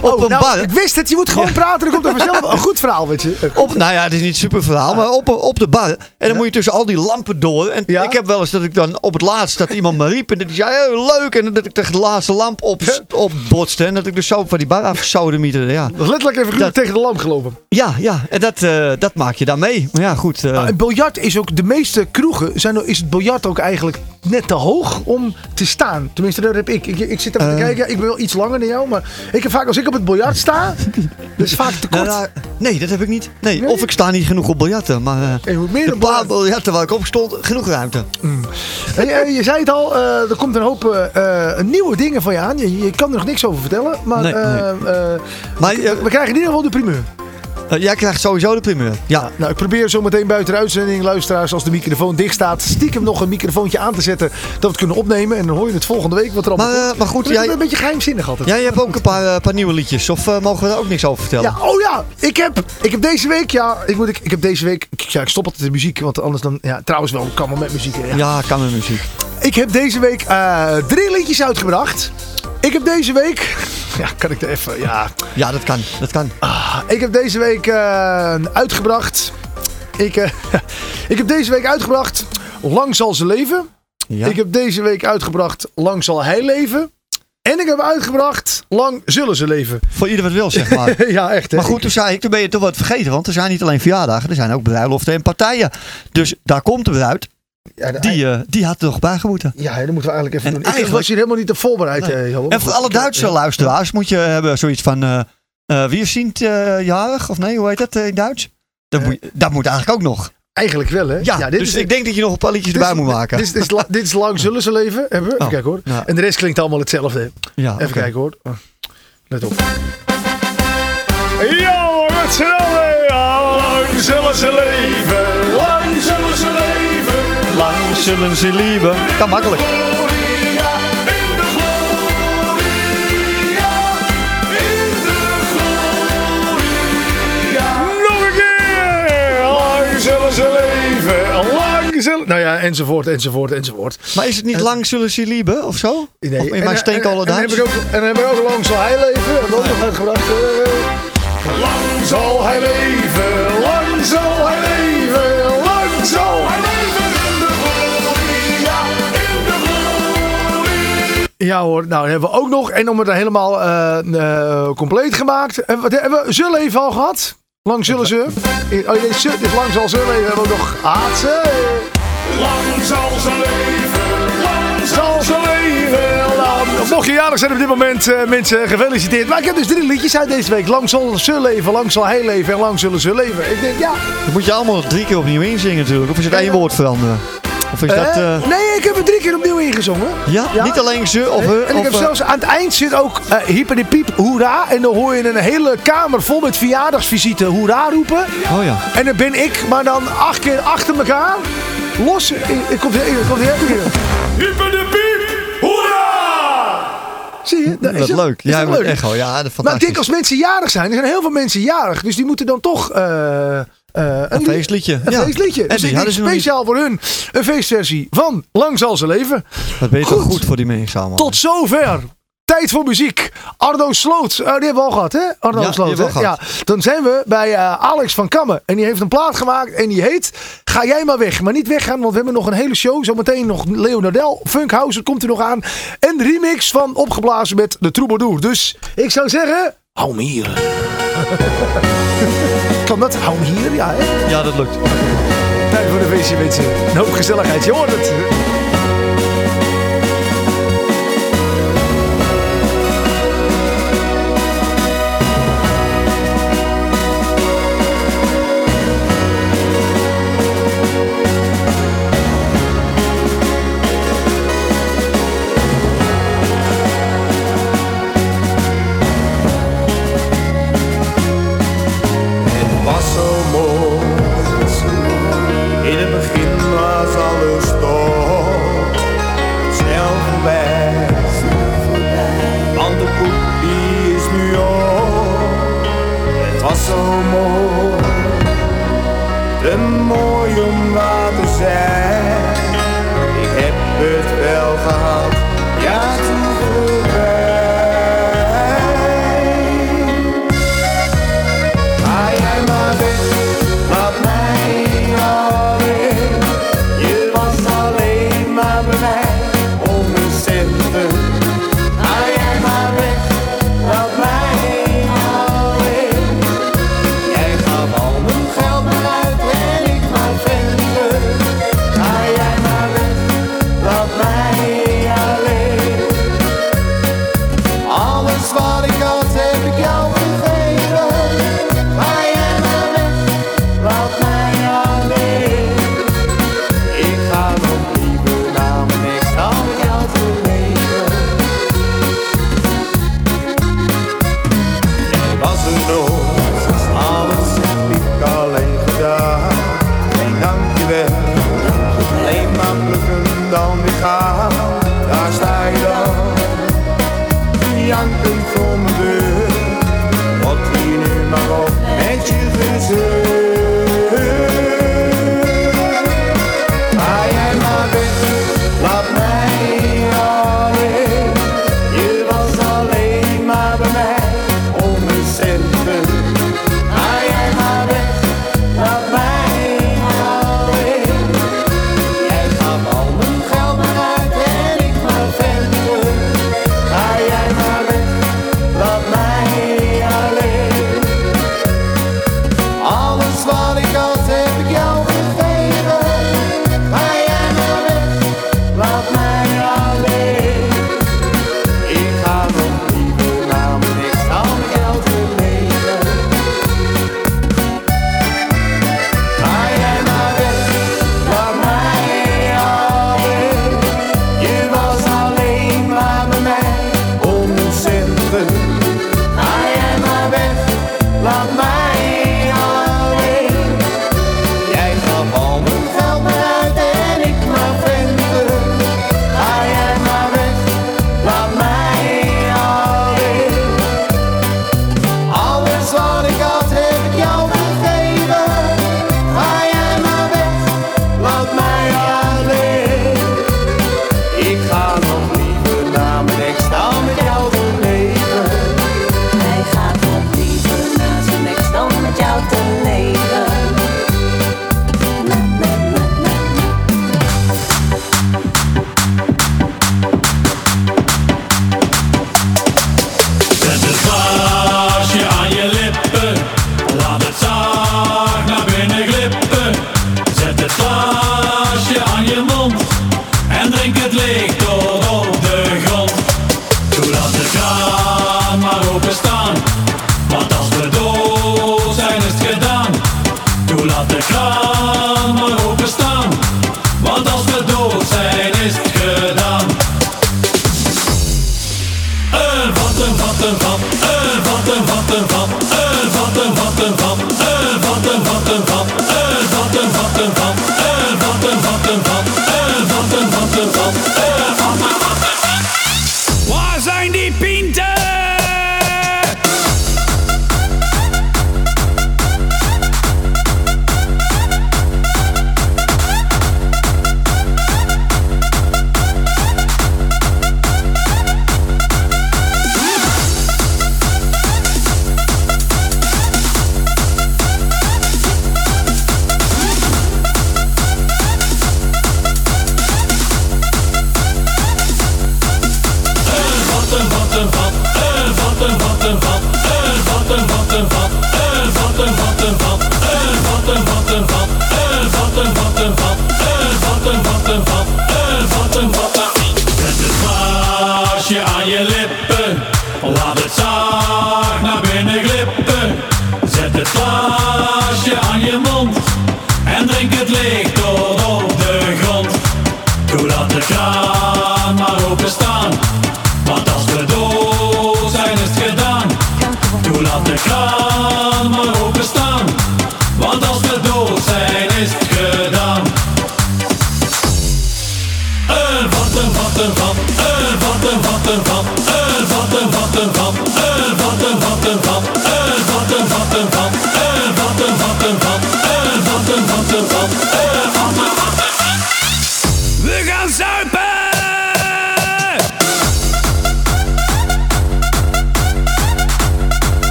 Speaker 4: op
Speaker 1: Oh,
Speaker 4: een
Speaker 1: nou,
Speaker 4: bar.
Speaker 1: ik wist het, je moet gewoon praten, dan komt er vanzelf een goed verhaal, weet je.
Speaker 4: Op, nou ja, het is niet een super verhaal, maar op, op de bar. En dan moet je tussen al die lampen door. En ik heb wel eens dat ik dan op het laatst dat iemand me riep. En dat ik zei, hey, leuk. En dat ik de laatste lamp op, opbotste. En dat ik dus zo van die bar af zou mieteren. Ja.
Speaker 1: Letterlijk even tegen de lamp gelopen.
Speaker 4: Ja, ja. En dat, eh, dat maak je dan mee. Maar ja, goed.
Speaker 1: Nou, en biljart is ook, de meeste kroegen, zijn, is het biljart ook eigenlijk net te hoog om te staan. Tenminste, dat heb ik. Ik, ik zit even te
Speaker 4: Eh.
Speaker 1: kijken, ik ben wel iets langer dan jou, maar ik heb vaak, als ik op het biljart sta, dat is vaak te kort.
Speaker 4: Nou, nee, dat heb ik niet. Nee, of ik sta niet genoeg op biljarten. Maar eh
Speaker 1: meer
Speaker 4: de paar biljarten waar ik op stond, genoeg ruimte.
Speaker 1: En je, je zei het al, eh, er komt een hoop eh, eh, nieuwe dingen van je aan. Je, je kan er nog niks over vertellen, maar,
Speaker 4: Nee,
Speaker 1: eh,
Speaker 4: nee.
Speaker 1: eh,
Speaker 4: Maar,
Speaker 1: we, we krijgen in ieder geval de primeur.
Speaker 4: Eh, jij krijgt sowieso de primeur. Ja.
Speaker 1: Nou, ik probeer zo meteen buiten de uitzending, luisteraars, als de microfoon dicht staat, stiekem nog een microfoontje aan te zetten, dat we het kunnen opnemen. En dan hoor je het volgende week wat er allemaal
Speaker 4: Maar, eh,
Speaker 1: komt.
Speaker 4: maar goed, jij-
Speaker 1: een beetje geheimzinnig altijd.
Speaker 4: Jij hebt ook een paar, eh, paar nieuwe liedjes. Of mogen we daar ook niks over vertellen?
Speaker 1: Ja, oh ja, ik heb, ik heb deze week, ja, ik, moet, ik, ik heb deze week, ik, ja, ik stop altijd de muziek, want anders dan, ja, trouwens wel, kan wel met muziek. Ja.
Speaker 4: Ja, kan met muziek.
Speaker 1: Ik heb deze week eh, drie liedjes uitgebracht. Ik heb deze week, ja, kan ik er even, ja,
Speaker 4: Ja, dat kan. Dat kan.
Speaker 1: Ah, ik heb deze week eh, uitgebracht, ik, eh, ik heb deze week uitgebracht, Lang zal ze leven.
Speaker 4: Ja.
Speaker 1: Ik heb deze week uitgebracht, Lang zal hij leven. En ik heb uitgebracht, Lang zullen ze leven.
Speaker 4: Voor ieder wat wil, zeg maar.
Speaker 1: ja, echt. hè.
Speaker 4: Maar goed, toen zei ik, toen ben je toch wat vergeten. Want er zijn niet alleen verjaardagen, er zijn ook bruiloften en partijen. Dus daar komt de bruid.
Speaker 1: Ja, de-
Speaker 4: Die, eh, die had er nog bij moeten.
Speaker 1: Ja, dat moeten we eigenlijk even
Speaker 4: En
Speaker 1: doen. Ik
Speaker 4: eigenlijk-
Speaker 1: was hier helemaal niet op voorbereid,
Speaker 4: Nee.
Speaker 1: eh.
Speaker 4: En voor alle Duitse luisteraars moet je hebben zoiets van... eh eh, wie is Sint eh, jarig? Of nee, hoe heet dat in Duits? Dat, moet, dat moet eigenlijk ook nog.
Speaker 1: Eigenlijk wel, hè?
Speaker 4: Ja,
Speaker 1: dit
Speaker 4: dus
Speaker 1: is-
Speaker 4: ik denk dat je nog een paar liedjes erbij moet maken.
Speaker 1: Dit is, dit, is, dit is lang zullen ze leven. Hebben we? Even
Speaker 4: Oh,
Speaker 1: kijken hoor.
Speaker 4: ja.
Speaker 1: En de rest klinkt allemaal hetzelfde.
Speaker 4: Ja,
Speaker 1: Even kijken hoor. Oh, Let op. Ja, met z'n allen. Lang zullen ze leven. Lang zullen ze leven.
Speaker 4: Lang zullen ze lieben. Kan makkelijk.
Speaker 1: Nog een keer. Lang zullen ze leven. Lang zullen... Nou ja, enzovoort, enzovoort, enzovoort.
Speaker 4: Maar is het niet lang zullen ze lieben of zo?
Speaker 1: Nee.
Speaker 4: Of in mijn
Speaker 1: en-
Speaker 4: steenkolen
Speaker 1: en, dan heb ik ook lang zal hij leven. En ook nog uitgebracht. eh, lang zal hij leven. Ja hoor, nou hebben we ook nog. En om het helemaal eh, eh, compleet gemaakt. En wat hebben we? Zullen even al gehad? Lang zullen ze. Oh, nee, ze, dit lang zal ze leven. Hebben we ook nog haat ze. Lang zal ze leven. Lang zal ze leven. Nou, mocht je jarig zijn op dit moment, eh, mensen, gefeliciteerd. Maar ik heb dus drie liedjes uit deze week. Lang zal ze leven, lang zal hij leven en lang zullen ze leven. Ik denk, ja.
Speaker 4: Dat moet je allemaal drie keer opnieuw inzingen natuurlijk. Of is het één woord veranderen? Of is dat...
Speaker 1: Eh,
Speaker 4: eh,
Speaker 1: nee, ik heb er drie keer opnieuw ingezongen.
Speaker 4: ja? niet alleen ze of
Speaker 1: Nee. En ik
Speaker 4: of,
Speaker 1: heb
Speaker 4: eh,
Speaker 1: zelfs aan het eind zit ook uh, hyper de piep hoera. En dan hoor je een hele kamer vol met verjaardagsvisite hoera roepen.
Speaker 4: Oh ja.
Speaker 1: En dan ben ik, maar dan acht keer achter elkaar. Los. Ik, ik kom hier, ik kom hier. Hyper de piep hoera! Zie je?
Speaker 4: Dat
Speaker 1: is
Speaker 4: leuk.
Speaker 1: is
Speaker 4: Jij
Speaker 1: dat leuk?
Speaker 4: echo. Ja, dat is
Speaker 1: Maar ik denk als mensen jarig zijn, er zijn heel veel mensen jarig. Dus die moeten dan toch eh, eh,
Speaker 4: Een feestliedje.
Speaker 1: Een
Speaker 4: Ja.
Speaker 1: feestliedje.
Speaker 4: En
Speaker 1: Dus ik
Speaker 4: niet.
Speaker 1: speciaal voor hun een feestversie van Lang zal ze leven.
Speaker 4: Ben je toch
Speaker 1: Goed.
Speaker 4: goed voor die mensen allemaal.
Speaker 1: Tot zover. Tijd voor muziek. Arno Sloot. Oh, die hebben we al gehad, hè? Arno
Speaker 4: Ja, die
Speaker 1: Sloot. hè? Ja. Dan zijn we bij eh, Alex van Kammen. En die heeft een plaat gemaakt. En die heet Ga jij maar weg. Maar niet weggaan, want we hebben nog een hele show. Zometeen nog Leonardel. Funkhouse komt er nog aan. En de remix van Opgeblazen met de Troubadour. Dus ik zou zeggen, hou me hier. kan dat? Hou hier? Ja, hè?
Speaker 4: Ja, dat lukt.
Speaker 1: Tijd voor de feestje, mensen. Een hoop gezelligheid. Je hoort het.
Speaker 7: Het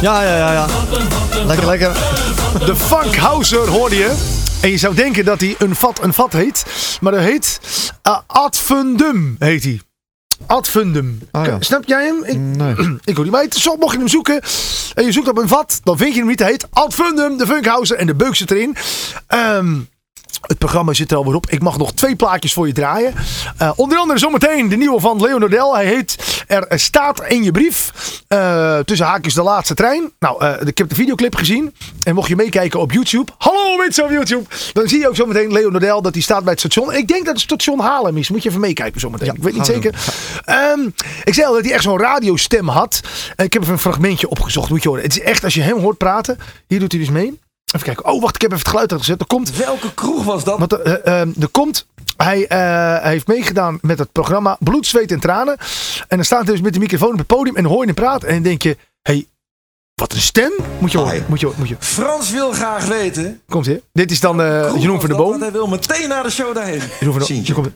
Speaker 7: Ja,
Speaker 4: ja, ja, ja. Lekker, lekker.
Speaker 1: De Funkhauser hoorde je. En je zou denken dat hij een vat een vat heet. Maar dat heet uh, Adfundum heet hij. Adfundum.
Speaker 4: Ah, ja.
Speaker 1: Snap jij hem? Ik,
Speaker 4: Nee.
Speaker 1: ik hoor niet bij. Zo mocht je hem zoeken. En je zoekt op een vat. Dan vind je hem niet. Hij heet Adfundum. De Funkhauser. En de beuk zit erin. Ehm, het programma zit er alweer op. Ik mag nog twee plaatjes voor je draaien. Eh, onder andere zometeen de nieuwe van Leo Nodel. Hij heet Er staat in je brief. Eh, tussen haakjes de laatste trein. Nou, eh, ik heb de videoclip gezien. En mocht je meekijken op YouTube. Hallo mensen op YouTube. Dan zie je ook zometeen Leo Nodel dat hij staat bij het station. Ik denk dat het station Haarlem is. Moet je even meekijken zometeen. ik weet niet zeker. Ehm, ik zei al dat hij echt zo'n radiostem had. Ik heb even een fragmentje opgezocht. Moet je horen. Het is echt als je hem hoort praten. Hier doet hij dus mee. Even kijken. Oh, wacht. Ik heb even het geluid uitgezet. Er komt...
Speaker 14: Welke kroeg was dat?
Speaker 1: Want, eh, eh, er komt. Hij, eh, hij heeft meegedaan met het programma Bloed, Zweet en Tranen. En dan staat hij dus met de microfoon op het podium en hoor je hem praten. En dan denk je, hey, wat een stem. Moet je horen. Moet je, moet je.
Speaker 14: Frans wil graag weten.
Speaker 1: Komt hier. Dit is dan eh
Speaker 14: Kroeg
Speaker 1: Jeroen van de
Speaker 14: dat,
Speaker 1: Boom.
Speaker 14: want Hij wil meteen naar de show daarheen.
Speaker 1: Jeroen van de Boom. Komt-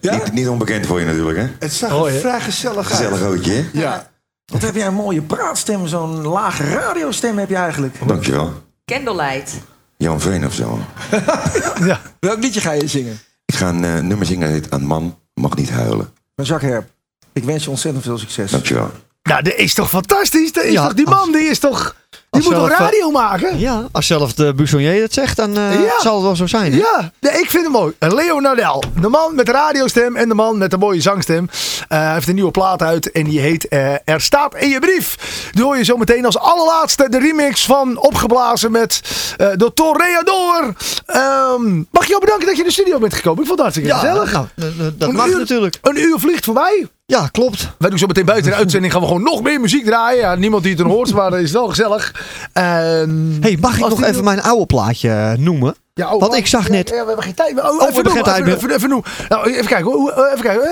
Speaker 15: Niet, niet onbekend voor je natuurlijk, hè?
Speaker 14: Het zag
Speaker 1: Oh, ja.
Speaker 14: vrij gezellig uit.
Speaker 15: Gezellig roodje, hè?
Speaker 14: Ja. Wat heb jij een mooie praatstem, zo'n lage radiostem heb je eigenlijk.
Speaker 15: Dankjewel.
Speaker 16: Candlelight.
Speaker 15: Jan Veen of zo.
Speaker 1: ja.
Speaker 14: Welk liedje ga je zingen?
Speaker 15: Ik ga een eh, nummer zingen, dat heet Een man mag niet huilen.
Speaker 14: Van Jacques Herp. Ik wens je ontzettend veel succes.
Speaker 15: Dankjewel.
Speaker 1: Nou, dat is toch fantastisch? Dat is
Speaker 4: Ja,
Speaker 1: toch, die man die is toch... Die moet
Speaker 4: zelf, eh,
Speaker 1: radio maken?
Speaker 4: Ja, als zelf de Buissonnier het zegt, dan eh,
Speaker 1: Ja.
Speaker 4: zal het wel zo zijn. hè?
Speaker 1: Ja, nee, ik vind hem mooi. Leo Nadel. De man met de radiostem en de man met de mooie zangstem. Eh, hij heeft een nieuwe plaat uit en die heet eh, Er staat in je brief. Die hoor je zo meteen als allerlaatste de remix van Opgeblazen met eh, de Toreador. Ehm, mag je jou bedanken dat je in de studio bent gekomen? Ik vond het hartstikke
Speaker 4: Ja,
Speaker 1: gezellig.
Speaker 4: nou, dat- dat- dat
Speaker 1: Een
Speaker 4: mag
Speaker 1: uur-
Speaker 4: natuurlijk.
Speaker 1: Een uur vliegt voorbij.
Speaker 4: Ja, klopt.
Speaker 1: Wij doen zo meteen buiten de uitzending gaan we gewoon nog meer muziek draaien. Ja, niemand die het dan hoort, maar dat is wel gezellig. En
Speaker 4: hey, mag ik nog even mijn oude plaatje eh, noemen?
Speaker 1: Ja, oh,
Speaker 4: Want ik zag
Speaker 1: Ja,
Speaker 4: net...
Speaker 1: Ja, we hebben geen tijd meer. Oh,
Speaker 4: we
Speaker 1: even
Speaker 4: hebben
Speaker 1: doen,
Speaker 4: geen tijd
Speaker 1: even,
Speaker 4: meer.
Speaker 1: Even, even. Nou, even kijken. Hoe- Even kijken.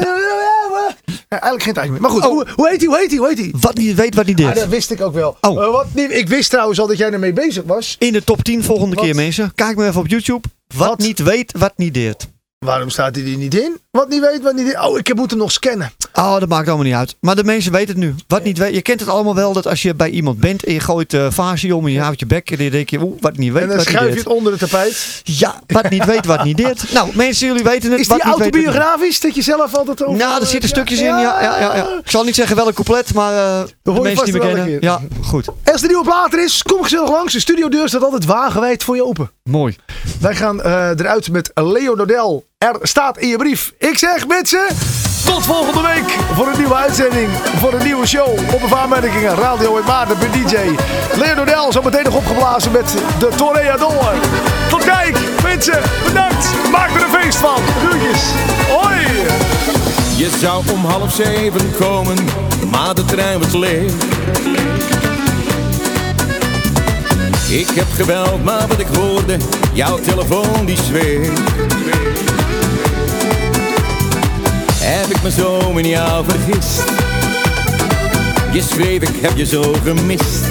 Speaker 1: Ja, eigenlijk geen tijd meer. Maar goed, hoe, hoe heet hij? Hoe heet hij? Hoe heet hij?
Speaker 4: Wat niet weet, wat niet
Speaker 1: Ah,
Speaker 4: dit.
Speaker 1: dat wist ik ook wel.
Speaker 4: Oh.
Speaker 1: Eh, wat niet, ik wist trouwens al dat jij ermee bezig was.
Speaker 4: In de top 10 volgende
Speaker 1: Wat?
Speaker 4: keer, mensen. Kijk maar even op YouTube. Wat,
Speaker 1: Wat?
Speaker 4: niet weet, wat niet deert.
Speaker 1: Waarom staat hij er niet in? Wat niet weet, wat niet in. Oh, ik heb moeten nog scannen.
Speaker 4: Oh, dat maakt allemaal niet uit. Maar de mensen weten het nu. Wat niet weet. Je kent het allemaal wel dat als je bij iemand bent en je gooit uh, vaasje om en je houdt je bek en dan denk je, oeh, wat niet weet,
Speaker 1: En dan
Speaker 4: wat
Speaker 1: schuif je het onder het tapijt.
Speaker 4: Ja, wat niet weet, wat niet deert. Nou, mensen, jullie weten het.
Speaker 1: Is
Speaker 4: wat
Speaker 1: die autobiografisch? Dat je zelf altijd over...
Speaker 4: Nou, er zitten stukjes in. Ja, ja, ja, ja. Ik zal niet zeggen welk couplet, maar eh, de mensen die me kennen. Ja, goed.
Speaker 1: Als de nieuwe plaat er is, kom gezellig langs. De studiodeur staat altijd wagenwijd voor je open.
Speaker 4: Mooi.
Speaker 1: Wij gaan eh, eruit met Leo Nodel. Er staat in je brief. Ik zeg mensen, tot volgende week voor een nieuwe uitzending. Voor een nieuwe show op de aanmerkingen. Radio en Maarten per DJ. Leo Nodel zo meteen nog opgeblazen met de Toreador. Tot kijk, mensen, bedankt. Maak er een feest van. Groetjes. Hoi.
Speaker 17: Je zou om half zeven komen, maar de trein was leeg. Ik heb gebeld, maar wat ik hoorde, jouw telefoon die zweeg. Heb ik me zo in jou vergist? Je schreef, ik heb je zo gemist.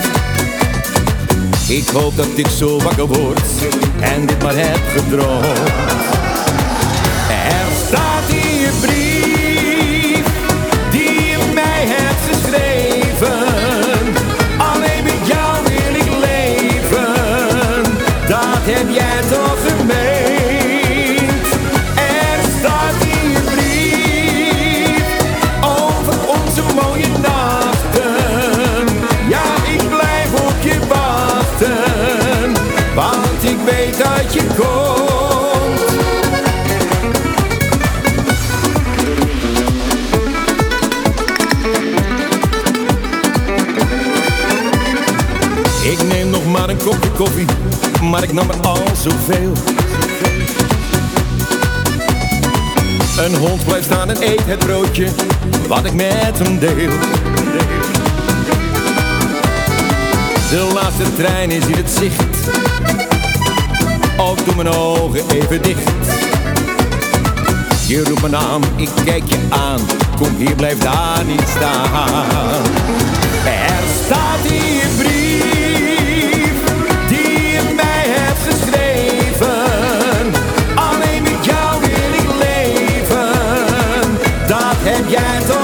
Speaker 17: Ik hoop dat ik zo wakker word en dit maar heb gedroomd. Kopje koffie, maar ik nam er al zoveel. Een hond blijft staan en eet het broodje, wat ik met hem deel. De laatste trein is in het zicht, ook doe mijn ogen even dicht. Je roept mijn naam, ik kijk je aan, kom hier, blijf daar niet staan. Er staat je brief toch